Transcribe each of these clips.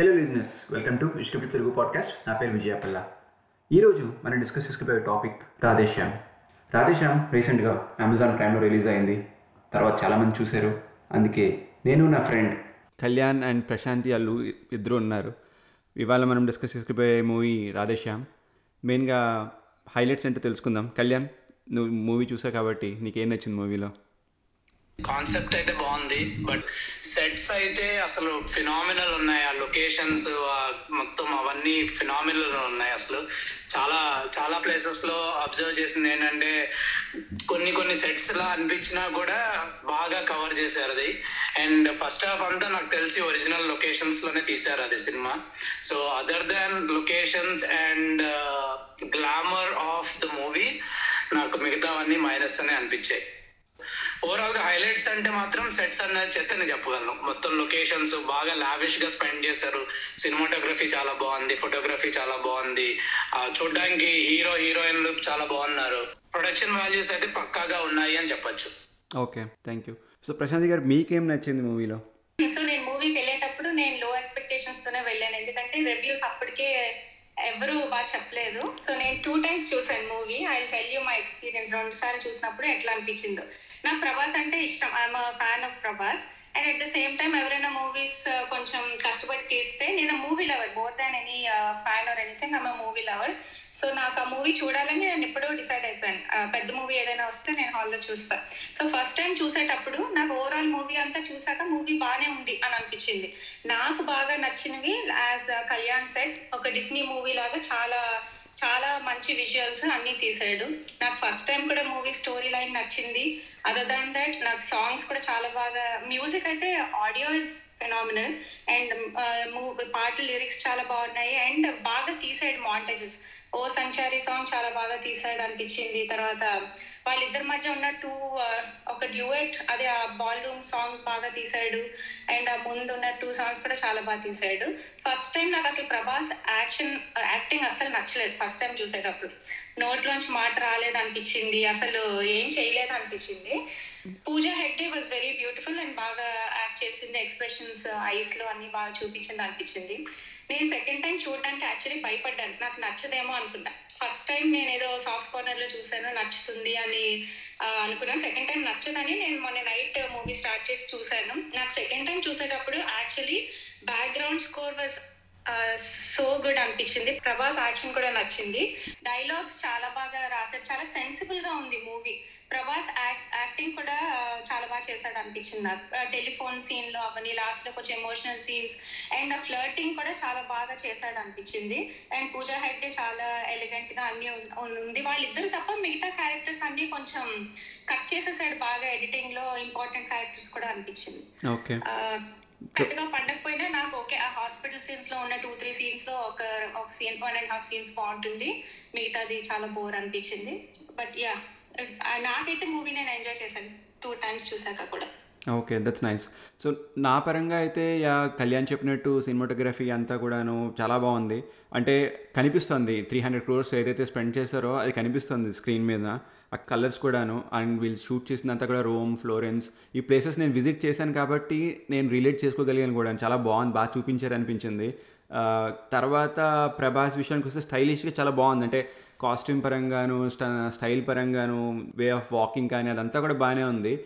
Hello లిజినెస్ welcome to ఇష్టపి Telugu podcast నా పేరు విజయపల్ల ఈరోజు మనం డిస్కస్ చేసుకుపోయే టాపిక్ రాధేశ్యామ్. రాధేశ్యామ్ రీసెంట్గా అమెజాన్ ప్రైమ్లో రిలీజ్ అయింది. తర్వాత చాలామంది చూశారు. అందుకే నేను నా ఫ్రెండ్ కళ్యాణ్ అండ్ ప్రశాంతి వాళ్ళు ఇద్దరు ఉన్నారు. ఇవాళ మనం డిస్కస్ చేసుకుపోయే మూవీ రాధేశ్యామ్. మెయిన్గా హైలైట్స్ ఏంటో తెలుసుకుందాం. కళ్యాణ్ నువ్వు మూవీ చూసావు కాబట్టి నీకేం నచ్చింది మూవీలో కాన్సెప్ట్ అయితే బాగుంది బట్ సెట్స్ అయితే అసలు ఫినామినల్ ఉన్నాయి. ఆ లొకేషన్స్ మొత్తం అవన్నీ ఫినామినల్ ఉన్నాయి అసలు. చాలా చాలా ప్లేసెస్లో అబ్జర్వ్ చేసింది ఏంటంటే కొన్ని కొన్ని సెట్స్ లా అనిపించినా కూడా బాగా కవర్ చేశారు అది. అండ్ ఫస్ట్ హాఫ్ అంతా నాకు తెలిసి ఒరిజినల్ లొకేషన్స్లోనే తీశారు అది cinema. So other than locations and glamour of the movie నాకు మిగతావన్నీ మైనస్ అనే అనిపించాయి. ఓవరాల్గా హైలైట్స్ అంటే మాత్రం సెట్స్ అన్న చెత్త నేను చెప్పగలను. మొత్తం లొకేషన్స్ బాగా లావిష్గా స్పెండ్ చేశారు. సినిమాటోగ్రఫీ చాలా బాగుంది ఫోటోగ్రఫీ చాలా బాగుంది. ఆ చూడడానికి హీరో హీరోయిన్లు చాలా బాగున్నారు. ప్రొడక్షన్ వాల్యూస్ అయితే పక్కాగా ఉన్నాయి అని చెప్పొచ్చు. Okay thank you so Prashanti గారు మీకేం నచ్చింది మూవీలో సో నేను మూవీకి వెళ్ళేటప్పుడు నేను లో ఎక్స్పెక్టేషన్స్ తోనే వెళ్ళాను. ఎందుకంటే రివ్యూస్ అప్పటికే ఎవరు బాగా చెప్పలేదు. సో నేను టూ టైమ్స్ చూసాను movie I tell you my experience రెండు సార్లు చూసినప్పుడు ఎట్లా అనిపించిందో. నాకు ప్రభాస్ అంటే ఇష్టం. I'm fan of Prabhas. And at the same time ఎవరైనా మూవీస్ uh, కొంచెం కష్టపడి తీస్తే నేను movie lover more than any fan or anything I'm movie lover so నాకు ఆ మూవీ చూడాలని నేను ఎప్పుడో డిసైడ్ అయిపోయాను. Uh, పెద్ద మూవీ ఏదైనా వస్తే నేను హాల్లో చూస్తాను సో ఫస్ట్ టైం చూసేటప్పుడు నాకు ఓవరాల్ మూవీ అంతా చూసాక మూవీ బాగానే ఉంది అని అనిపించింది. నాకు బాగా నచ్చినవి యాజ్ కళ్యాణ్ సెట్ ఒక డిస్నీ మూవీ లాగా చాలా చాలా మంచి విజువల్స్ అన్ని తీసాడు. నాకు ఫస్ట్ టైం కూడా మూవీ స్టోరీ లైన్ నచ్చింది. అదర్ దాన్ దట్ నాకు సాంగ్స్ కూడా చాలా బాగా మ్యూజిక్ అయితే ఆడియో ఇస్ ఫెనామినల్ అండ్ పాటలు లిరిక్స్ చాలా బాగున్నాయి. అండ్ బాగా తీసాడు మాంటేజెస్ ఓ సంచారి సాంగ్ చాలా బాగా తీసాడు అనిపించింది. తర్వాత వాళ్ళిద్దరి మధ్య ఉన్న టూ ఒక డ్యూయట్ అదే ఆ బాల్రూమ్ సాంగ్ బాగా తీసాడు అండ్ ఆ ముందు ఉన్న టూ సాంగ్స్ కూడా చాలా బాగా తీసాడు ఫస్ట్ టైం నాకు అసలు ప్రభాస్ యాక్షన్ యాక్టింగ్ అసలు నచ్చలేదు. ఫస్ట్ టైం చూసేటప్పుడు. నోట్లోంచి మాట రాలేదు అనిపించింది. అసలు ఏం చేయలేదు అనిపించింది. Pooja Hegde was very beautiful and బాగా యాక్ట్ చేసింది. ఎక్స్ప్రెషన్స్ ఐస్లో అన్ని బాగా చూపించింది అనిపించింది. నేను సెకండ్ టైం చూడడానికి యాక్చువల్లీ భయపడ్డాను. నాకు నచ్చదేమో అనుకున్నా. ఫస్ట్ టైం నేను ఏదో సాఫ్ట్ కార్నర్లో చూసాను నచ్చుతుంది అని అనుకున్నాను. సెకండ్ టైం నచ్చదని నేను మొన్న నైట్ మూవీ స్టార్ట్ చేసి చూసాను నాకు సెకండ్ టైం చూసేటప్పుడు actually background score was so good అనిపించింది. ప్రభాస్ యాక్షన్ కూడా నచ్చింది. డైలాగ్స్ చాలా బాగా రాశాడు. చాలా సెన్సిబుల్గా ఉంది మూవీ ప్రభాస్ యాక్టింగ్ కూడా చాలా బాగా చేశాడు అనిపించింది నాకు. టెలిఫోన్ సీన్లో అవన్నీ లాస్ట్లో కొంచెం ఎమోషనల్ సీన్స్ అండ్ ఆ ఫ్లర్టింగ్ కూడా చాలా బాగా చేశాడు అనిపించింది. అండ్ పూజా హెగ్డే చాలా ఎలిగెంట్గా అన్ని ఉంది. వాళ్ళిద్దరు తప్ప మిగతా క్యారెక్టర్స్ అన్ని కొంచెం కట్ చేసేసాడు. బాగా ఎడిటింగ్లో ఇంపార్టెంట్ క్యారెక్టర్స్ కూడా అనిపించింది. పెద్దగా పండకపోయినా నాకు ఓకే ఆ హాస్పిటల్ సీన్స్లో ఉన్న టూ త్రీ సీన్స్లో ఒక ఒక scene one and half scenes బాగుంటుంది మిగతాది చాలా బోర్ అనిపించింది. బట్ యా నాకైతే మూవీ నేను ఎంజాయ్ చేశాను. టూ టైమ్స్ చూసాక కూడా. ఓకే దట్స్ నైస్ సో నా పరంగా అయితే యా కళ్యాణ్ చెప్పినట్టు సినిమాటోగ్రఫీ అంతా కూడాను చాలా బాగుంది. అంటే కనిపిస్తుంది. త్రీ హండ్రెడ్ క్రోర్స్ ఏదైతే స్పెండ్ చేశారో అది కనిపిస్తుంది స్క్రీన్ మీద. ఆ కలర్స్ కూడాను అండ్ వీళ్ళు షూట్ చేసినంత కూడా రోమ్ ఫ్లోరెన్స్ ఈ ప్లేసెస్ నేను విజిట్ చేశాను కాబట్టి నేను రిలేట్ చేసుకోగలిగాను కూడా. చాలా బాగుంది బాగా చూపించారు అనిపించింది. తర్వాత ప్రభాస్ విషయానికి వస్తే స్టైలిష్గా చాలా బాగుంది. అంటే కాస్ట్యూమ్ పరంగాను స్ట- స్టైల్ పరంగాను వే ఆఫ్ వాకింగ్ కానీ అదంతా కూడా బాగానే ఉంది.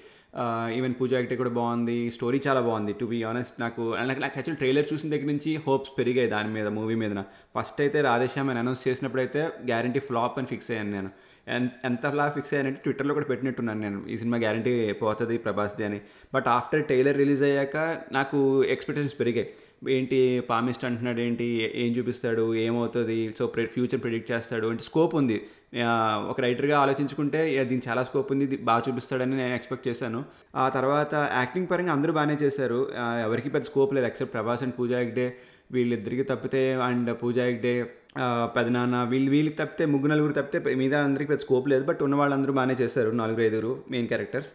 ఈవెన్ పూజా యాక్టే కూడా బాగుంది. స్టోరీ చాలా బాగుంది టు బి ఆనెస్ట్ నాకు నాకు నాకు యాక్చువల్ ట్రైలర్ చూసిన దగ్గర నుంచి హోప్స్ పెరిగాయి దాని మీద మూవీ మీద ఫస్ట్ అయితే రాధేశ్యామ్ అని అనౌన్స్ చేసినప్పుడు అయితే గ్యారంటీ ఫ్లాప్ అని ఫిక్స్ అయ్యాను నేను. ఎంత ఎంత ఫ్లాప్ ఫిక్స్ అయ్యానంటే ట్విట్టర్లో కూడా పెట్టినట్టున్నాను నేను. ఈ సినిమా గ్యారంటీ పోతుంది ప్రభాస్ది అని. బట్ ఆఫ్టర్ టైలర్ రిలీజ్ అయ్యాక నాకు ఎక్స్పెక్టేషన్స్ పెరిగాయి. ఏంటి పామిస్ట్ అంటున్నాడు ఏంటి ఏం చూపిస్తాడు ఏమవుతుంది సో ఫ్యూచర్ ప్రిడిక్ట్ చేస్తాడు అంటే స్కోప్ ఉంది. ఒక రైటర్గా ఆలోచించుకుంటే దీని దీనికి చాలా స్కోప్ ఉంది బాగా చూపిస్తాడని నేను ఎక్స్పెక్ట్ చేశాను. ఆ తర్వాత యాక్టింగ్ పరంగా అందరూ బాగానే చేశారు. ఎవరికి పెద్ద స్కోప్ లేదు ఎక్సెప్ట్ ప్రభాస్ అండ్ పూజా హెగ్డే. వీళ్ళిద్దరికి తప్పితే అండ్ పూజా హెగ్డే పెదనాన్న వీళ్ళు వీళ్ళకి తప్పితే ముగ్గురు నలుగురు తప్పితే మీద అందరికీ పెద్ద స్కోప్ లేదు బట్ ఉన్న వాళ్ళందరూ బాగానే చేశారు నలుగురు ఐదుగురు మెయిన్ క్యారెక్టర్స్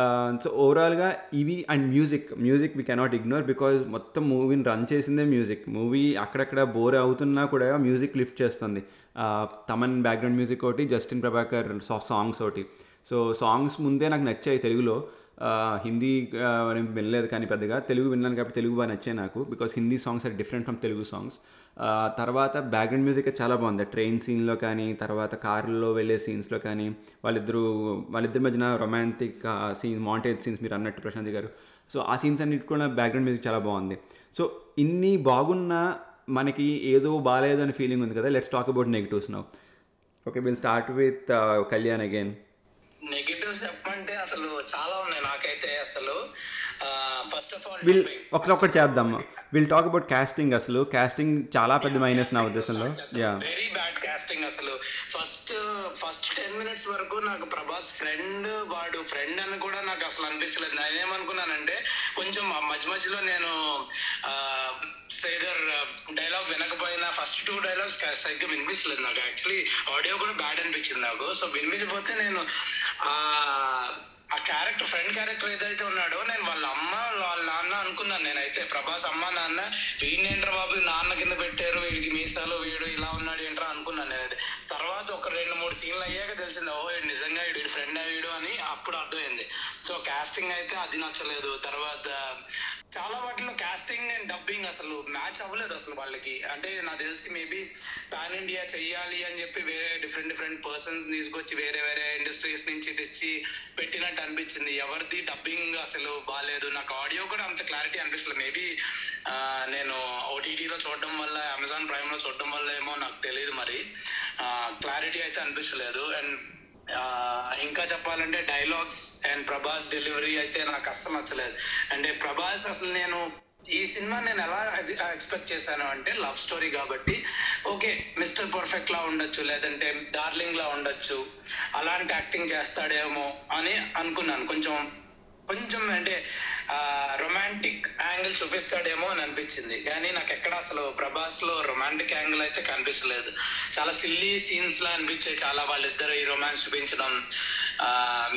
Uh, సో ఓవరాల్గా ఇవి and music music we cannot ignore because మొత్తం మూవీని రన్ చేసిందే మ్యూజిక్ మూవీ అక్కడక్కడ బోర్ అవుతున్నా కూడా మ్యూజిక్ లిఫ్ట్ చేస్తుంది. తమన్ బ్యాక్గ్రౌండ్ మ్యూజిక్ ఒకటి జస్టిన్ ప్రభాకర్ సాంగ్స్ ఒకటి. సో సాంగ్స్ ముందే నాకు నచ్చాయి తెలుగులో. హిందీ నేను వినలేదు కానీ పెద్దగా. తెలుగు విన్నాను కాబట్టి తెలుగు బాగా నచ్చాయి నాకు. Because Hindi songs are different from Telugu songs తర్వాత బ్యాక్గ్రౌండ్ మ్యూజిక్ చాలా బాగుంది. ట్రైన్ సీన్లో కానీ తర్వాత కారులో వెళ్ళే సీన్స్లో కానీ వాళ్ళిద్దరూ వాళ్ళిద్దరి మధ్యన రొమాంటిక్ సీన్ మాంటేజ్ సీన్స్ మీరు అన్నట్టు ప్రశాంత్ గారు. సో ఆ సీన్స్ అన్నిటి కూడా బ్యాక్గ్రౌండ్ మ్యూజిక్ చాలా బాగుంది. సో ఇన్ని బాగున్నా మనకి ఏదో బాగాలేదు అనే ఫీలింగ్ ఉంది కదా. Let's talk about negatives now okay will start with Kalyan again negatives చెప్పమంటే అసలు చాలా ఉన్నాయి నాకైతే అసలు. ఫస్ట్ ఆఫ్ ఆల్ విల్ ఒకటి చేద్దాం విల్ టాక్ అబౌట్ కాస్టింగ్ అసలు. కాస్టింగ్ చాలా పెద్ద మైనస్ నా ఉద్దేశంలో. యా వెరీ బ్యాడ్ కాస్టింగ్ అసలు. ఫస్ట్ ఫస్ట్ టెన్ మినిట్స్ వరకు నాకు ప్రభాస్ ఫ్రెండ్ వాడు ఫ్రెండ్ అని కూడా నాకు అసలు అనిపించలేదు. నేను ఏమనుకున్నానంటే కొంచెం మధ్య మధ్యలో నేను సేదర్ డైలాగ్ um, వినకపోయినా ఫస్ట్ టూ డైలాగ్స్ సరిగ్గా వినిపించలేదు నాకు. యాక్చువల్లీ ఆడియో కూడా బ్యాడ్ అనిపించింది నాకు. సో వినిపించకపోతే నేను ఆ క్యారెక్టర్ ఫ్రెండ్ క్యారెక్టర్ ఏదైతే ఉన్నాడో నేను వాళ్ళ అమ్మ వాళ్ళ నాన్న అనుకున్నాను. నేనైతే ప్రభాస్ అమ్మ నాన్న వీడినేంట్రా బాబు నాన్న కింద పెట్టారు వీడికి మీసాలు వీడు ఇలా ఉన్నాడు ఏంట్రా అనుకున్నాను నేనైతే తర్వాత ఒక రెండు మూడు సీన్లు అయ్యాక తెలిసింది ఓ వీడు నిజంగా వీడు ఫ్రెండ్ అయ్యాడు అని అప్పుడు అర్థమైంది. సో కాస్టింగ్ అయితే అది నచ్చలేదు. తర్వాత చాలా వాటిలో కాస్టింగ్ అండ్ డబ్బింగ్ అసలు మ్యాచ్ అవ్వలేదు అసలు వాళ్ళకి. అంటే నాకు తెలిసి మేబీ పాన్ ఇండియా చెయ్యాలి అని చెప్పి వేరే డిఫరెంట్ డిఫరెంట్ పర్సన్స్ తీసుకొచ్చి వేరే వేరే ఇండస్ట్రీస్ నుంచి తెచ్చి పెట్టినట్టు అనిపించింది. ఎవరిది డబ్బింగ్ అసలు బాగాలేదు నాకు ఆడియో కూడా అంత క్లారిటీ అనిపిస్తుంది మేబీ నేను ఓటీటీలో చూడడం వల్ల అమెజాన్ ప్రైమ్లో చూడడం వల్ల ఏమో నాకు తెలియదు మరి. క్లారిటీ అయితే అనిపించలేదు. అండ్ ఇంకా చెప్పాలంటే డైలాగ్స్ అండ్ ప్రభాస్ డెలివరీ అయితే నాకు అస్సలు నచ్చలేదు. అంటే ప్రభాస్ అసలు నేను ఈ సినిమా నేను ఎలా ఎక్స్పెక్ట్ చేశాను అంటే లవ్ స్టోరీ కాబట్టి ఓకే మిస్టర్ పర్ఫెక్ట్ లా ఉండొచ్చు లేదంటే డార్లింగ్ లా ఉండొచ్చు అలాంటి యాక్టింగ్ చేస్తాడేమో అని అనుకున్నాను. కొంచెం కొంచెం అంటే రొమాంటిక్ యాంగిల్ చూపిస్తాడేమో అని అనిపించింది. కానీ నాకు ఎక్కడ అసలు ప్రభాస్లో రొమాంటిక్ యాంగిల్ అయితే కనిపించలేదు. చాలా సిల్లీ సీన్స్ లా అనిపించాయి చాలా వాళ్ళిద్దరు ఈ రొమాన్స్ చూపించడం.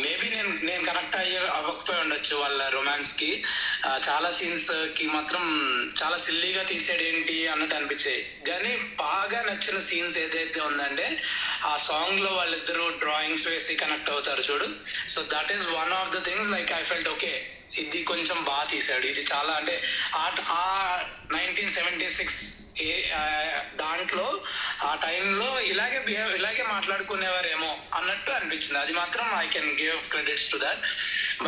మేబీ నేను నేను కనెక్ట్ అయ్యే అవ్వకపోయి ఉండొచ్చు వాళ్ళ రొమాన్స్కి. చాలా సీన్స్కి మాత్రం చాలా సిల్లీగా తీసాడు ఏంటి అన్నట్టు అనిపించాయి. కానీ బాగా నచ్చిన సీన్స్ ఏదైతే ఉందంటే ఆ సాంగ్లో వాళ్ళిద్దరూ డ్రాయింగ్స్ వేసి కనెక్ట్ అవుతారు చూడు. So that is one of the things like I felt okay ఇది కొంచెం బాగా తీసాడు ఇది చాలా అంటే ఆ నైన్టీన్ సెవెంటీ సిక్స్ ఏ దాంట్లో ఆ టైంలో ఇలాగే బిహేవ్ ఇలాగే మాట్లాడుకునేవారేమో అన్నట్టు అనిపించింది. అది మాత్రం I can give credits to that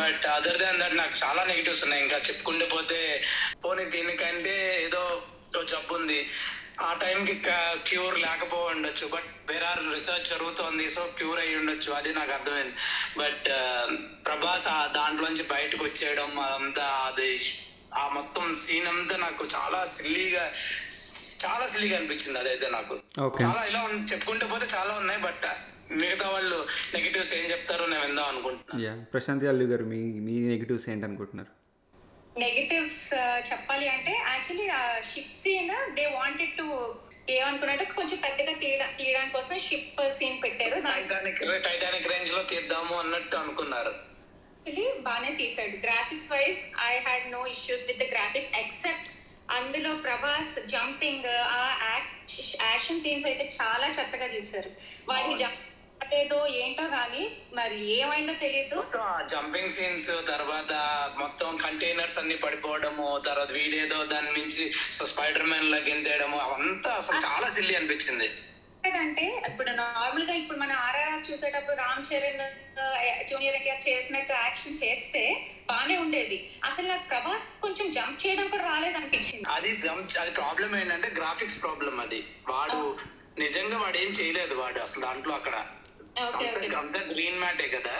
but other than that నాకు చాలా నెగిటివ్స్ ఉన్నాయి. ఇంకా చెప్పుకుంటే పోతే పోనీ దీనికంటే ఏదో జబ్బు ఉంది. ఆ టైంకి క్యూర్ లేకపో ఉండొచ్చు బట్ వేరే ఆర్ రీసెర్చ్ జరుగుతోంది సో క్యూర్ అయ్యి ఉండొచ్చు అది నాకు అర్థమైంది. బట్ ప్రభాస్ ఆ దాంట్లోంచి బయటకు వచ్చేయడం అంతా అది ఆ మొత్తం సీన్ అంతా నాకు చాలా సిల్లీగా చాలా సిల్లీగా అనిపించింది అదైతే నాకు. చాలా ఇలా చెప్పుకుంటే పోతే చాలా ఉన్నాయి బట్ మిగతా వాళ్ళు నెగిటివ్స్ ఏం చెప్తారో నేను విందాం అనుకుంటున్నాను ప్రశాంత్ అల్లు గారు మీ మీ నెగిటివ్స్ ఏంటనుకుంటున్నారు? నెగటివ్స్ చెప్పాలి అంటే actually ship scene they wanted to ఏమనుకున్నట్టు కొంచెం పెద్దగా తీయడా తీయడానికి కోసం షిప్ సీన్ పెట్టారు. టైటానిక్ టైటానిక్ రేంజ్లో తీద్దాము అన్నట్టు అనుకున్నారు. బాగానే తీసాడు graphics wise I had no issues with the graphics except అందులో ప్రభాస్ జంపింగ్ ఆ యాక్షన్ సీన్స్ అయితే చాలా చెత్తగా తీశారు. వాడికి జంప్ ఏంటో కానీ మరి ఏమైందో తెలియదు జంపింగ్ సీన్స్ తర్వాత మొత్తం కంటైనర్స్ అన్ని పడిపోవడము తర్వాత వీడేదో దాని నుంచి స్పైడర్ మ్యాన్ లా గెంతేయడము అవంతా అసలు చాలా చిల్లి అనిపించింది. అంటే ఇప్పుడు నార్మల్గా ఇప్పుడు మన ఆర్ఆర్ఆర్ చూసేటప్పుడు రామ్ చరణ్ జూనియర్ ఎన్టీఆర్ చేసినట్టు యాక్షన్ చేస్తే బానే ఉండేది. అసలు నాకు ప్రభాస్ కొంచెం జంప్ చేయడం కూడా రాలేదనిపించింది. అది జంప్ అది ప్రాబ్లం ఏంటంటే గ్రాఫిక్స్ ప్రాబ్లం అది. వాడు నిజంగా వాడు ఏం చేయలేదు వాడు అసలు దాంట్లో అక్కడ. గ్రీన్ మ్యాటే కదా?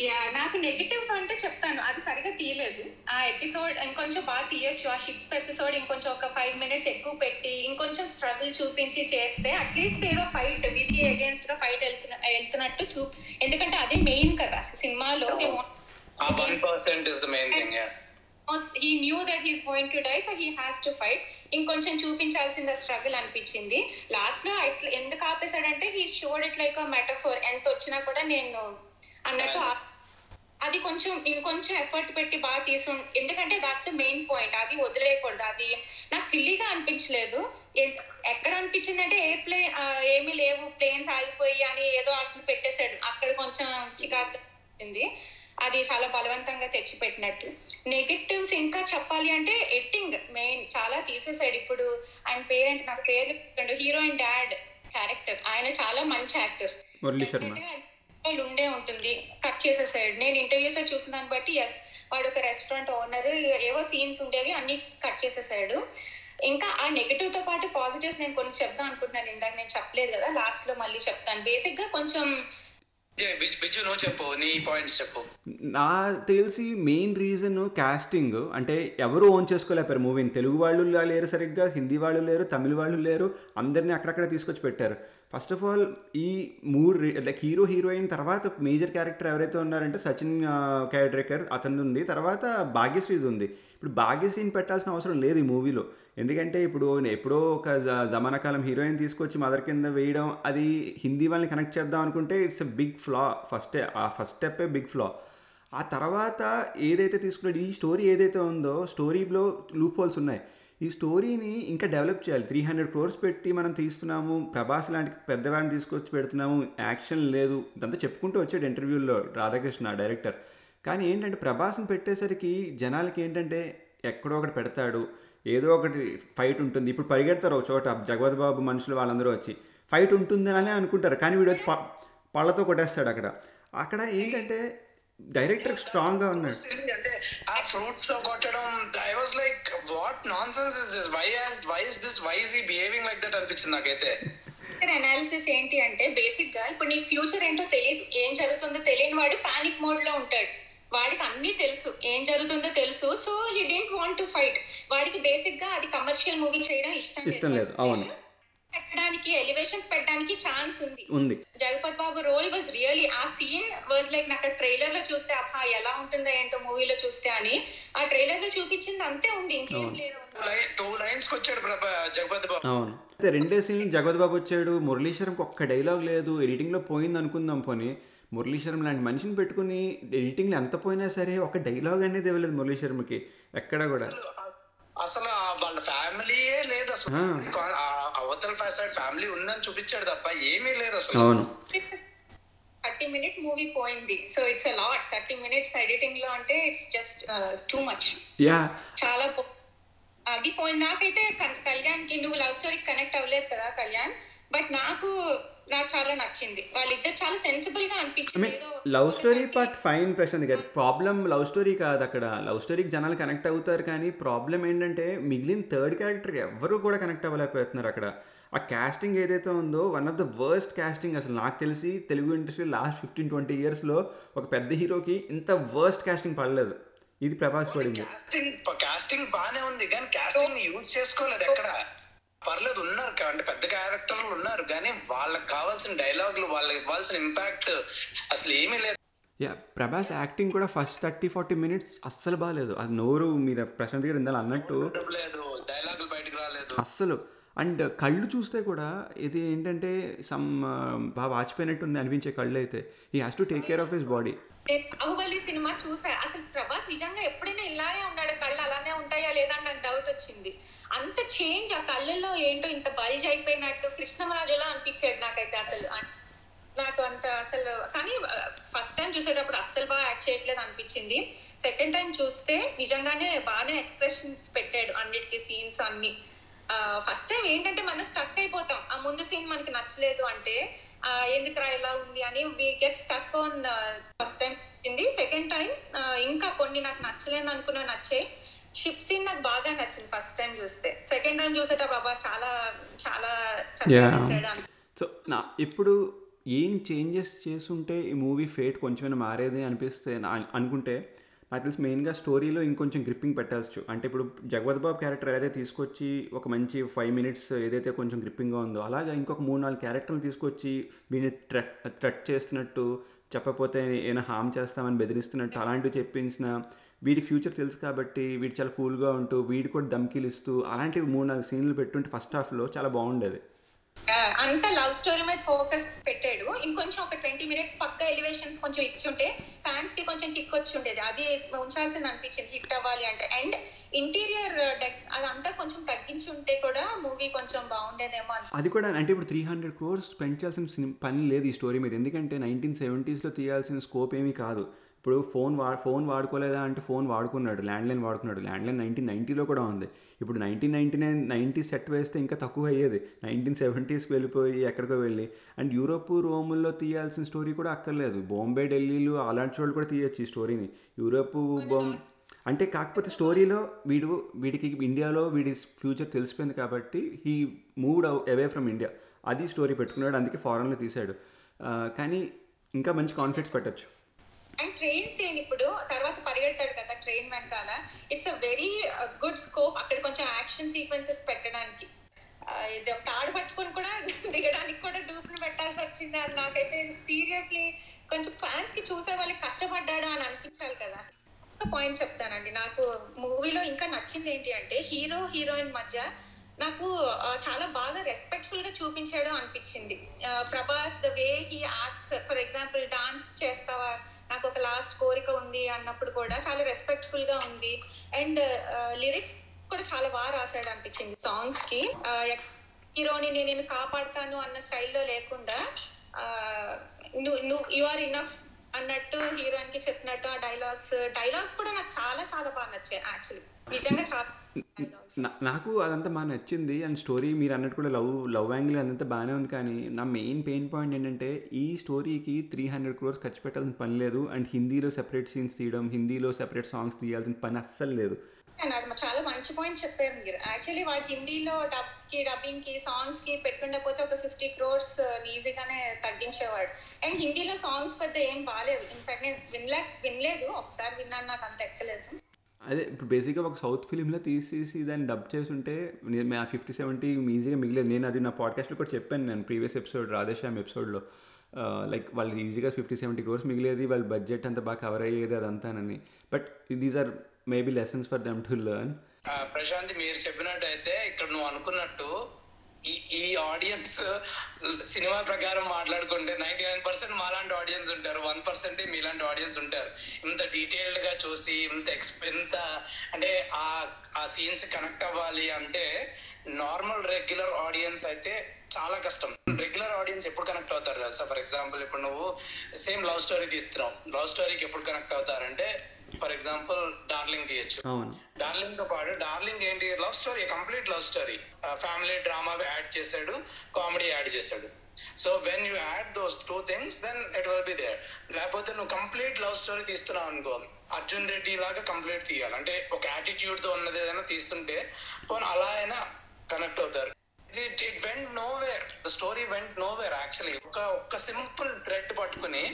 యా నాకు నెగిటివ్ అంటే చెప్తాను. అది సరిగా తీయలేదు. ఆ ఎపిసోడ్ ఇంకొంచెం బాగా తీయొచ్చు. ఆ షిప్ ఎపిసోడ్ ఇంకొంచెం ఒక ఫైవ్ మినిట్స్ ఎక్కువ పెట్టి ఇంకొంచెం స్ట్రగుల్ చూపించి చేస్తే అట్లీస్ట్ ఏదో ఫైట్ విధి అగేన్స్ట్గా ఫైట్ వెళ్తున్న వెళ్తున్నట్టు చూ ఎందుకంటే అదే మెయిన్ కదా. సినిమాలో ఆ one percent is the main thing he knew that he's going to die so he has to fight ఇంకొంచెం చూపించాల్సిన స్ట్రగుల్ అనిపించింది. లాస్ట్లో ఎట్లా ఎందుకు ఆపేశాడంటే he showed it like metaphor ఎంత వచ్చినా కూడా నేను అన్నట్టు అది కొంచెం ఇంకొంచెం ఎఫర్ట్ పెట్టి బాగా తీసు ఎందుకంటే దాట్స్ ద మెయిన్ పాయింట్ అది వదిలేయకూడదు. అది నాకు సిల్లీగా అనిపించలేదు. ఎన్- ఎక్కడ అనిపించింది అంటే ఏ ప్లేన్ ఏమీ లేవు. ప్లేన్స్ ఆగిపోయి అని ఏదో అట్లు పెట్టేశాడు. అక్కడ కొంచెం చికాకు అది చాలా బలవంతంగా తెచ్చిపెట్టినట్టు. నెగటివ్స్ ఇంకా చెప్పాలి అంటే ఎట్టింగ్ మెయిన్ చాలా తీసేసాడు ఇప్పుడు. ఆయన పేరెంట్ నాకు పేరు హీరోయిన్ డాడ్ క్యారెక్టర్ ఆయన చాలా మంచి యాక్టర్ వాళ్ళు ఉండే ఉంటుంది. కట్ చేసేసాడు. నేను ఇంటర్వ్యూస్ చూసిన దాన్ని బట్టి ఎస్ వాడు ఒక రెస్టారెంట్ ఓనర్ ఏవో సీన్స్ ఉండేవి అన్ని కట్ చేసేసాడు. ఇంకా ఆ నెగటివ్తో పాటు పాజిటివ్స్ నేను కొన్ని చెప్దాం అనుకుంటున్నాను. ఇందాక నేను చెప్పలేదు కదా లాస్ట్లో మళ్ళీ చెప్తాను. బేసిక్గా కొంచెం నీ పాయింట్స్ చెప్పు. నా తెలిసి మెయిన్ రీజన్ కాస్టింగ్ అంటే ఎవరు ఓన్ చేసుకోలేపారు మూవీని తెలుగు వాళ్ళు లేరు సరిగ్గా హిందీ వాళ్ళు లేరు తమిళ వాళ్ళు లేరు అందరినీ అక్కడక్కడ తీసుకొచ్చి పెట్టారు. ఫస్ట్ ఆఫ్ ఆల్ ఈ మూడు లైక్ హీరో హీరోయిన్ తర్వాత మేజర్ క్యారెక్టర్ ఎవరైతే ఉన్నారంటే సచిన్ క్యారెక్టర్ అతనిది. ఉంది తర్వాత భాగ్యశ్రీది ఉంది. ఇప్పుడు భాగ్యశ్రీని పెట్టాల్సిన అవసరం లేదు ఈ మూవీలో ఎందుకంటే ఇప్పుడు ఎప్పుడో ఒక జ- జమానా కాలం హీరోయిన్ తీసుకొచ్చి మదర్ కింద వేయడం అది హిందీ వాళ్ళని కనెక్ట్ చేద్దాం అనుకుంటే it's a big flaw. First ఆ ఫస్ట్ స్టెప్పే బిగ్ ఫ్లా. ఆ తర్వాత ఏదైతే తీసుకున్నాడు ఈ స్టోరీ ఏదైతే ఉందో స్టోరీలో లూప్ హోల్స్ ఉన్నాయి. ఈ స్టోరీని ఇంకా డెవలప్ చేయాలి. త్రీ హండ్రెడ్ క్రోర్స్ పెట్టి మనం తీస్తున్నాము ప్రభాస్ లాంటి పెద్దవాడిని తీసుకొచ్చి పెడుతున్నాము యాక్షన్ లేదు. ఇదంతా చెప్పుకుంటూ వచ్చాడు ఇంటర్వ్యూల్లో రాధాకృష్ణ డైరెక్టర్. కానీ ఏంటంటే ప్రభాస్ని పెట్టేసరికి జనాలకి ఏంటంటే ఎక్కడో ఒకటి పెడతాడు. ఏదో ఒకటి ఫైట్ ఉంటుంది. ఇప్పుడు పరిగెడతారు ఒక చోట జగవత్ బాబు మనుషులు వాళ్ళందరూ వచ్చి ఫైట్ ఉంటుందని అనుకుంటారు. కానీ వీడు వచ్చి ప- పళ్ళతో కొట్టేస్తాడు అక్కడ. అక్కడ ఏంటంటే డైరెక్టర్ స్ట్రాంగ్గా ఉన్నాడు. అంటే ఆ ఫ్రూట్స్లో కొట్టడం I was like what nonsense is this why and why is this why is he behaving like that అనిపించింది నాకైతే. అనాలిసిస్ ఏంటి అంటే బేసిక్గా ఇప్పుడు నీకు ఫ్యూచర్ ఏంటో తెలియదు. ఏం జరుగుతుందో తెలియని వాడు పానిక్ మోడ్లో ఉంటాడు. వాడికి అన్ని తెలుసు. ఏం జరుగుతుందో తెలుసు. So he didn't want to fight వాడికి బేసిక్గా అది కమర్షియల్ మూవీ చేయడం ఇష్టం ఇష్టం లేదు, అవును. పెట్టడానికి ఎలివేషన్స్ పెట్టడానికి ఛాన్స్ ఉంది. ఉంది. Jagapathi Babu role was really ఆ సీన్ వాజ్ లైక్ నాకు ట్రైలర్లో చూస్తే అబ్బా ఎలా ఉంటుందో ఏంటో మూవీలో చూస్తే అని ఆ ట్రైలర్లో చూపించింది అంతే ఉంది. ఇంకేం అవును. లేదు. టూ లైన్స్ వచ్చాడు జగపతి బాబు. అవును. రెండే సీన్లు జగవత్ బాబు వచ్చాడు. మురళీశ్వరంకి ఒక్క డైలాగ్ లేదు. ఎడిటింగ్లో పోయింది అనుకుందాం పోనీ. మురళీశ్వరం లాంటి మనిషిని పెట్టుకుని ఎడిటింగ్లో ఎంత పోయినా సరే ఒక డైలాగ్ అనేది ఇవ్వలేదు మురళీశ్వరంకి ఎక్కడ కూడా. అసలు వాళ్ళ ఫ్యామిలీయే లేదు అసలు. కా- అవతల సైడ్ ఫ్యామిలీ ఉందని చూపించాడు తప్ప ఏమీ లేదు అసలు. అవును. థర్టీ మినిట్ మూవీ పోయింది. So it's a lot. Thirty minutes ఎడిటింగ్లో అంటే it's just too much. Yeah. చాలా పో- అది పోయింది నాకైతే కన్- కళ్యాణ్కి నువ్వు లవ్ స్టోరీకి కనెక్ట్ అవ్వలేదు కదా కళ్యాణ్. బట్ నాకు నాకు చాలా నచ్చింది. వాళ్ళిద్దరు చాలా సెన్సిబుల్గా అనిపించింది. Love story part fine Prashanth garu. Problem love story కాదు అక్కడ. లవ్ స్టోరీకి జనాలు కనెక్ట్ అవుతారు కానీ ప్రాబ్లం ఏంటంటే మిగిలిన థర్డ్ క్యారెక్టర్ ఎవరు కూడా కనెక్ట్ అవ్వలేకపోతున్నారు అక్కడ. ఆ కాస్టింగ్ ఏదైతే ఉందో one of the worst casting అసలు నాకు తెలిసి Telugu industry last fifteen twenty ఇయర్స్లో ఒక పెద్ద హీరోకి ఇంత వర్స్ట్ కాస్టింగ్ పడలేదు. ఇది ప్రభాస్ పడింది. కాస్టింగ్ కాస్టింగ్ బానే ఉంది కానీ కాస్టింగ్ యూజ్ చేసుకోలేదు ఎక్కడ? పర్లేదు ఉన్నారు. అంటే పెద్ద క్యారెక్టర్లు ఉన్నారు కానీ వాళ్ళకి కావాల్సిన డైలాగులు వాళ్ళకి ఇవ్వాల్సిన ఇంపాక్ట్ అసలు ఏమీ లేదు. యా ప్రభాస్ యాక్టింగ్ కూడా ఫస్ట్ థర్టీ ఫార్టీ మినిట్స్ అస్సలు బాగాలేదు అది నోరు మీరు ప్రశాంత్ గారు ఇందాక అన్నట్టు. లేదు డైలాగులు బయటకు రాలేదు. అస్సలు. అండ్ కళ్ళు చూస్తే కూడా ఇది ఏంటంటే సమ్ బాగా వాచిపోయినట్టు ఉంది అనిపించే కళ్ళు అయితే. He has to take care of his body Baahubali cinema చూసా. అసలు ప్రభాస్ నిజంగా ఎప్పుడైనా ఇలానే ఉన్నాడు కళ్ళు అలానే ఉంటాయా లేదా అని నాకు డౌట్ వచ్చింది. అంత చేంజ్ ఆ కళ్ళల్లో ఏంటో ఇంత బల్జ్ అయిపోయినట్టు కృష్ణమరాజులా అనిపించాడు నాకైతే అసలు. నాకు అంత అసలు కానీ ఫస్ట్ టైం చూసేటప్పుడు అస్సలు బాగా యాక్ట్ చేయట్లేదు అనిపించింది. సెకండ్ టైం చూస్తే నిజంగానే బాగానే ఎక్స్ప్రెషన్స్ పెట్టాడు అన్నిటికీ సీన్స్ అన్ని. ఫస్ట్ టైం ఏంటంటే మనం స్టక్ అయిపోతాం. ఆ ముందు సీన్ మనకి నచ్చలేదు అంటే ఎందుకు రా ఇలా ఉంది అని we get stuck on first time second time ఇంకా కొన్ని నాకు నచ్చలేదు అనుకున్నా నచ్చాయి షిప్ సీన్ నాకు బాగా నచ్చింది ఫస్ట్ టైం చూస్తే. సెకండ్ టైం చూసేటప్పుడు బాబా చాలా చాలా చక్కగా సో నా ఇప్పుడు ఏం చేంజెస్ చేసుంటే ఈ మూవీ ఫేట్ కొంచెమైనా మారేది అనిపిస్తే నా అనుకుంటే నాకు తెలిసి మెయిన్గా స్టోరీలో ఇంకొంచెం గ్రిప్పింగ్ పెట్టచ్చు అంటే ఇప్పుడు జగవత్ బాబు క్యారెక్టర్ ఏదైతే తీసుకొచ్చి ఒక మంచి ఫైవ్ మినిట్స్ ఏదైతే కొంచెం గ్రిప్పింగ్గా ఉందో అలాగా ఇంకొక మూడు నాలుగు క్యారెక్టర్లు తీసుకొచ్చి వీడిని థ్రెట్ థ్రెట్ చేస్తున్నట్టు చెప్పకపోతే ఏమైనా హామ్ చేస్తామని బెదిరిస్తున్నట్టు అలాంటివి చెప్పించిన వీడికి ఫ్యూచర్ తెలుసు కాబట్టి వీడు చాలా కూల్గా ఉంటూ వీడి కూడా దమ్కీలు ఇస్తూ అలాంటివి మూడు నాలుగు సీన్లు పెట్టుంటే ఫస్ట్ హాఫ్లో చాలా బాగుండేది. అంత లవ్ స్టోరీ మీద ఫోకస్ పెట్టాడు. ఇంకొంచెం ఒక ట్వంటీ మినిట్స్ పక్క ఎలివేషన్స్ కొంచెం ఇచ్చుంటే ఫ్యాన్స్కి కొంచెం కిక్ వచ్చి ఉండేది. అది ఉంచాల్సింది అనిపించింది. హిట్ అవ్వాలి అంటే. అండ్ ఇంటీరియర్ డెక్ అదంతా కొంచెం తగ్గించి ఉంటే కూడా మూవీ కొంచెం బాగుండేదేమో అది కూడా అంటే ఇప్పుడు త్రీ హండ్రెడ్ క్రోర్స్ స్పెండ్ చేయాల్సిన పని లేదు ఈ స్టోరీ మీద. ఎందుకంటే నైన్టీన్ సెవెంటీస్లో తీయాల్సిన స్కోప్ ఏమీ కాదు. ఇప్పుడు ఫోన్ వా ఫోన్ వాడుకోలేదా అంటే ఫోన్ వాడుకున్నాడు ల్యాండ్లైన్ వాడుకున్నాడు. ల్యాండ్లైన్ నైన్టీన్ నైంటీలో కూడా ఉంది. ఇప్పుడు nineteen ninety nine ninety set వేస్తే ఇంకా తక్కువ అయ్యేది నైన్టీన్ సెవెంటీస్కి వెళ్ళిపోయి ఎక్కడికో వెళ్ళి. అండ్ యూరోప్ రోముల్లో తీయాల్సిన స్టోరీ కూడా అక్కర్లేదు. బాంబే ఢిల్లీలు అలాంటి చోట్లు కూడా తీయచ్చు ఈ స్టోరీని. యూరోప్ బాంబ్ అంటే కాకపోతే స్టోరీలో వీడు వీడికి ఇండియాలో వీడి ఫ్యూచర్ తెలిసిపోయింది కాబట్టి he moved away from India. అది స్టోరీ పెట్టుకున్నాడు అందుకే ఫారెన్లో తీశాడు. కానీ ఇంకా మంచి కాన్ఫిడెన్స్ పెట్టచ్చు. అండ్ ట్రైన్ సీన్ ఇప్పుడు తర్వాత పరిగెడతాడు కదా ట్రైన్ వెనకాల. It's a very good scope అక్కడ కొంచెం యాక్షన్ సీక్వెన్సెస్ పెట్టడానికి. తాడు పట్టుకొని కూడా దిగడానికి కూడా డూప్ను పెట్టాల్సి వచ్చింది అది నాకైతే సీరియస్లీ కొంచెం ఫ్యాన్స్కి చూసే వాళ్ళకి కష్టపడ్డాడు అని అనిపించాలి కదా. ఒక పాయింట్ చెప్తానండి. నాకు మూవీలో ఇంకా నచ్చింది ఏంటి అంటే హీరో హీరోయిన్ మధ్య నాకు చాలా బాగా రెస్పెక్ట్ఫుల్గా చూపించాడు అనిపించింది. Prabhas the way he ask for example dance చేస్తావా? నాకు ఒక లాస్ట్ కోరిక ఉంది అన్నప్పుడు కూడా చాలా రెస్పెక్ట్ఫుల్గా ఉంది. అండ్ లిరిక్స్ uh, కూడా చాలా బాగా రాశాడు అనిపించింది సాంగ్స్కి. Uh, హీరోని నేను కాపాడుతాను అన్న స్టైల్లో లేకుండా uh, నువ్వు యు ఆర్ ఇనఫ్ అన్నట్టు హీరోయిన్కి చెప్పినట్టు ఆ డైలాగ్స్ డైలాగ్స్ కూడా నాకు చాలా చాలా బాగా నచ్చాయి యాక్చువల్లీ నిజంగా చాలా నాకు అదంతా బాగా నచ్చింది. అండ్ స్టోరీ మీరు అన్నట్టు కూడా లవ్ లవ్ యాంగిల్ అదంతా బాగానే ఉంది. కానీ నా మెయిన్ పెయిన్ పాయింట్ ఏంటంటే ఈ స్టోరీకి త్రీ హండ్రెడ్ క్రోర్స్ ఖర్చు పెట్టాల్సిన పని లేదు. అండ్ హిందీలో సెపరేట్ సీన్స్ తీయడం హిందీలో సెపరేట్ సాంగ్స్ తీయాల్సిన పని అస్సలు లేదు. అండ్ అది చాలా మంచి పాయింట్ చెప్పారు మీరు. యాక్చువల్లీ వాడు హిందీలో డబ్కి డబ్బింగ్కి సాంగ్స్కి పెట్టుండకపోతే ఒక ఫిఫ్టీ క్రోర్స్ uh, ఈజీగానే తగ్గించేవాడు. అండ్ హిందీలో సాంగ్స్ పెద్ద ఏం బాగాలేదు. ఇన్ఫాక్ట్ నేను వినలే వినలేదు. ఒకసారి విన్నాను నాకు అంత ఎక్కలేదు. అదే ఇప్పుడు బేసిక్గా ఒక సౌత్ ఫిలింలో తీసేసి దాన్ని డబ్ చేసుంటే నేను ఆ ఫిఫ్టీ సెవెంటీ ఈజీగా మిగిలేదు. నేను అది నా పాడ్కాస్ట్లో కూడా చెప్పాను నేను ప్రీవియస్ ఎపిసోడ్ రాధేశ్యామ్ ఎపిసోడ్లో లైక్ వాళ్ళు ఈజీగా ఫిఫ్టీ సెవెంటీ క్రోర్స్ మిగిలేది వాళ్ళ బడ్జెట్ అంతా బాగా కవర్ అయ్యేది అదంతానని but these are maybe lessons for them to learn Prashanth మీరు చెప్పినట్టయితే ఇక్కడ నువ్వు అనుకున్నట్టు ఈ ఈ ఆడియన్స్ సినిమా ప్రకారం మాట్లాడుకుంటే నైన్టీ నైన్ పర్సెంట్ మాలాంటి ఆడియన్స్ ఉంటారు. వన్ పర్సెంటే మీలాంటి ఆడియన్స్ ఉంటారు. ఇంత డీటెయిల్డ్గా చూసి ఇంత ఎక్స్ప్ ఇంత అంటే ఆ ఆ సీన్స్ కనెక్ట్ అవ్వాలి అంటే నార్మల్ రెగ్యులర్ ఆడియన్స్ అయితే చాలా కష్టం. రెగ్యులర్ ఆడియన్స్ ఎప్పుడు కనెక్ట్ అవుతారు తెలుసా? ఫర్ ఎగ్జాంపుల్ ఇప్పుడు నువ్వు సేమ్ లవ్ స్టోరీ తీస్తున్నావు. లవ్ స్టోరీకి ఎప్పుడు కనెక్ట్ అవుతారంటే ఫర్ ఎగ్జాంపుల్ డార్లింగ్ తీయచ్చు. డార్లింగ్తో పాటు డార్లింగ్ ఏంటి love story? Complete love story family drama add చేశాడు కామెడీ యాడ్ చేశాడు. So when you add those two things then it will be there లేకపోతే నువ్వు కంప్లీట్ లవ్ స్టోరీ తీస్తున్నావు అనుకో అర్జున్ రెడ్డి లాగా కంప్లీట్ తీయాలి. అంటే ఒక యాటిట్యూడ్తో ఉన్నది ఏదైనా తీస్తుంటే పోనీ అలా అయినా కనెక్ట్ అవుతారు. It it went nowhere the story went nowhere actually ఒక ఒక్క సింపుల్ థ్రెడ్ పట్టుకుని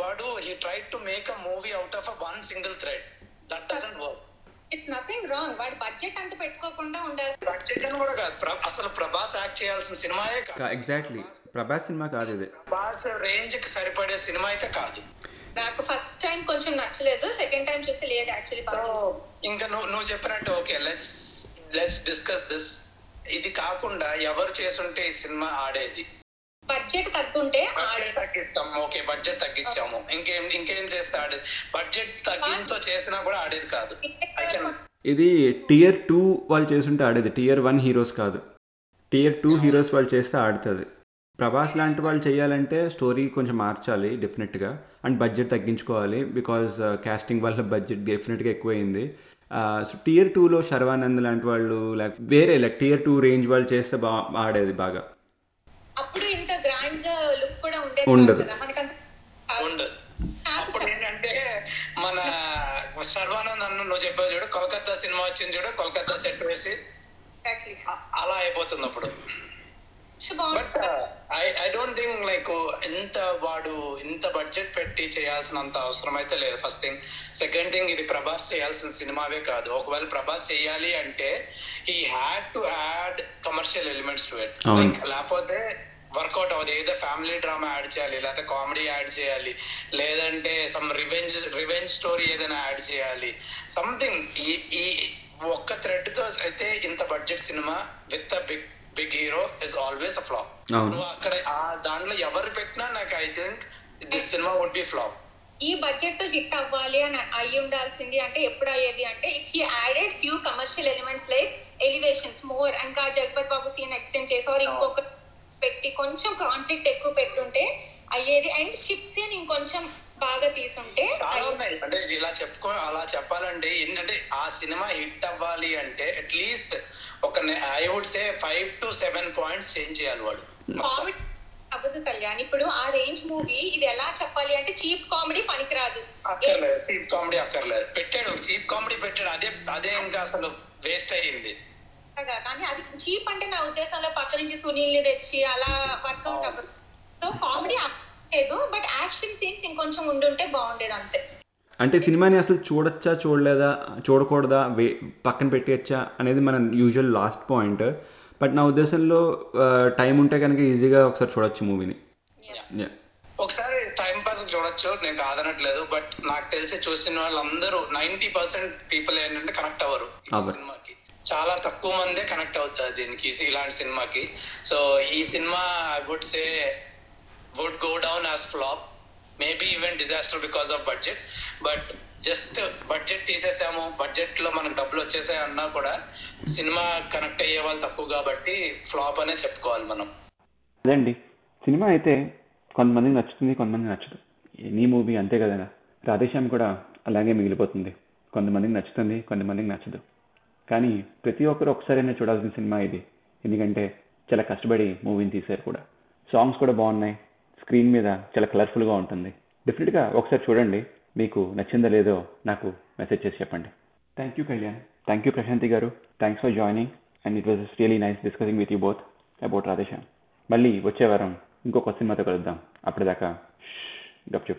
వాడు he try to make a movie out of a one single thread that doesn't work it's nothing wrong వాడు బడ్జెట్ అంత పెట్టుకోకుండా ఉండాలి. Budget అని కూడా కాదు. అసలు ప్రభాస్ యాక్ట్ చేయాల్సిన సినిమాయే కాదు. ఎగ్జాక్ట్లీ ప్రభాస్ సినిమా కాదు ఇది. ప్రభాస్ రేంజ్కి సరిపడే సినిమా అయితే కాదు. నాకు ఫస్ట్ టైం కొంచెం నచ్చలేదు. సెకండ్ టైం చూస్తే లేదు యాక్చువల్లీ. ఇంకా నువ్వు నువ్వు చెప్పినట్టు okay let's let's discuss this ఇది కాకుండా ఎవరు చేసుంటే ఈ సినిమా ఆడేది? బడ్జెట్ తగ్గుంటే ఆడే బడ్జెట్ తగ్గిస్తాం ఓకే బడ్జెట్ తగ్గించాము. ఇంకేం ఇంకేం చేస్తే ఆడేది? బడ్జెట్ తగ్గింతో చేసినా కూడా ఆడేది కాదు. ఇది టియర్ టూ వాళ్ళు చేసుంటే ఆడేది. టియర్ వన్ హీరోస్ కాదు. టియర్ టూ హీరోస్ వాళ్ళు చేస్తే ఆడుతుంది. ప్రభాస్ లాంటి వాళ్ళు చేయాలంటే స్టోరీ కొంచెం మార్చాలి డెఫినెట్గా అండ్ బడ్జెట్ తగ్గించుకోవాలి బికాజ్ కాస్టింగ్ వల్ల బడ్జెట్ డెఫినెట్గా ఎక్కువైంది. సో టియర్ టూలో శర్వానంద్ లాంటి వాళ్ళు లేక వేరే లైక్ టియర్ టూ రేంజ్ వాళ్ళు చేస్తే బా ఆడేది బాగా. అప్పుడు ఇంత గ్రాండ్గా లుక్ కూడా ఉండేది ఉండదు. అప్పుడు ఏంటంటే మన సర్వానంద్ అన్న నువ్వు చెప్పావు చూడు కోల్కత్తా సినిమా వచ్చింది చూడు కోల్కత్తా సెట్ వేసి అలా అయిపోతుంది అప్పుడు. But I I don't think like ఇంత వాడు ఇంత బడ్జెట్ పెట్టి చేయాల్సినంత అవసరం అయితే లేదు. ఫస్ట్ థింగ్ సెకండ్ థింగ్ ఇది ప్రభాస్ చేయాల్సిన సినిమావే కాదు. ఒకవేళ ప్రభాస్ చేయాలి అంటే he had to add commercial elements to it. Like లేకపోతే వర్కౌట్ అవ్వదు. ఏదో ఫ్యామిలీ డ్రామా యాడ్ చేయాలి లేకపోతే కామెడీ యాడ్ చేయాలి లేదంటే సమ్ రివెంజ్ రివెంజ్ స్టోరీ ఏదైనా యాడ్ చేయాలి. సంథింగ్ ఈ ఈ ఒక్క థ్రెడ్తో అయితే ఇంత budget cinema with a big big hero is always a flop. నువ్వు అక్కడ ఆ దాంట్లో ఎవరు పెట్టినా నాకు ఐ థింక్ దిస్ సినిమా వుడ్ బి ఫ్లాప్ ఈ బడ్జెట్తో హిట్ అవ్వాలి అని అయ్యి ఉండాల్సింది అంటే ఎప్పుడు అయ్యేది అంటే if he added few commercial elements like elevations more ఇంకా జగపత్ బాబు సీన్ ఎక్స్టెండ్ చేసి or ఇంకొక పెట్టి కొంచెం కాన్ఫ్లిక్ట్ ఎక్కువ పెట్టుంటే అయ్యేది. అండ్ షిప్ సీన్ ఇంకొంచెం బాగా తీసుంటే చాలా ఉన్నాయి. అంటే ఇలా చెప్పుకో అలా చెప్పాలంటే ఏంటంటే ఆ సినిమా హిట్ అవ్వాలి అంటే అట్లీస్ట్ ఒక I would say five to seven points change చేయాలి వాడు. అవ్వదు కళ్యాణ్. ఇప్పుడు ఆ రేంజ్ మూవీ ఇది ఎలా చెప్పాలి అంటే చీప్ కామెడీ పనికిరాదు. అక్కర్లేదు. చీప్ కామెడీ అక్కర్లేదు. పెట్టాడు. చీప్ కామెడీ పెట్టాడు. అదే అదే ఇంకా అసలు వేస్ట్ అయ్యింది. కానీ అది చీప్ అంటే నా ఉద్దేశంలో పక్క నుంచి సునీల్ని తెచ్చి అలా వర్కౌట్ అవ్వదు. సో కామెడీ లేదు బట్ యాక్షన్ సీన్స్ ఇంకొంచెం ఉండుంటే బాగుండేది అంతే. అంటే సినిమాని అసలు చూడొచ్చా చూడలేదా చూడకూడదా వే పక్కన పెట్టేయచ్చా అనేది మన యూజువల్ లాస్ట్ పాయింట్ బట్ నా ఉద్దేశంలో టైం ఉంటే కనుక ఈజీగా ఒకసారి చూడొచ్చు మూవీని యా ఒకసారి టైం పాస్ చూడొచ్చు నేను కాదనట్లేదు బట్ నాకు తెలిసి చూసిన వాళ్ళందరూ నైన్టీ పర్సెంట్ పీపుల్ ఏంటంటే కనెక్ట్ అవ్వరు. సినిమాకి. చాలా తక్కువ మందే కనెక్ట్ అవుతారు దీనికి ఇలాంటి సినిమాకి. సో ఈ cinema I would say would go down as flop maybe even disaster because of budget but just budget తీసేసాము. బడ్జెట్లో మనకు డబ్బులు వచ్చేసాయి అన్నా కూడా సినిమా కనెక్ట్ అయ్యే వాళ్ళు తక్కువ కాబట్టి ఫ్లాప్ అనే చెప్పుకోవాలి మనం. అదండి? సినిమా అయితే కొంతమందికి నచ్చుతుంది కొంతమంది నచ్చదు. ఎనీ మూవీ అంతే కదా. రాధేశ్యామ్ కూడా అలాగే మిగిలిపోతుంది. కొంతమందికి నచ్చుతుంది కొంతమందికి నచ్చదు. కానీ ప్రతి ఒక్కరు ఒకసారైనా చూడాల్సిన సినిమా ఇది. ఎందుకంటే చాలా కష్టపడి మూవీని తీశారు కూడా. సాంగ్స్ కూడా బాగున్నాయి. స్క్రీన్ మీద చాలా కలర్ఫుల్గా ఉంటుంది. డెఫినెట్గా ఒకసారి చూడండి. మీకు నచ్చిందో లేదో నాకు మెసేజ్ చేసి చెప్పండి. Thank you Kalyan thank you Prashanthi garu. Thanks for joining and it was really nice discussing with you both about Radhe Shyam మళ్ళీ వచ్చే వారం ఇంకో కొత్త సినిమాతో కలుద్దాం. అప్పటిదాకా గప్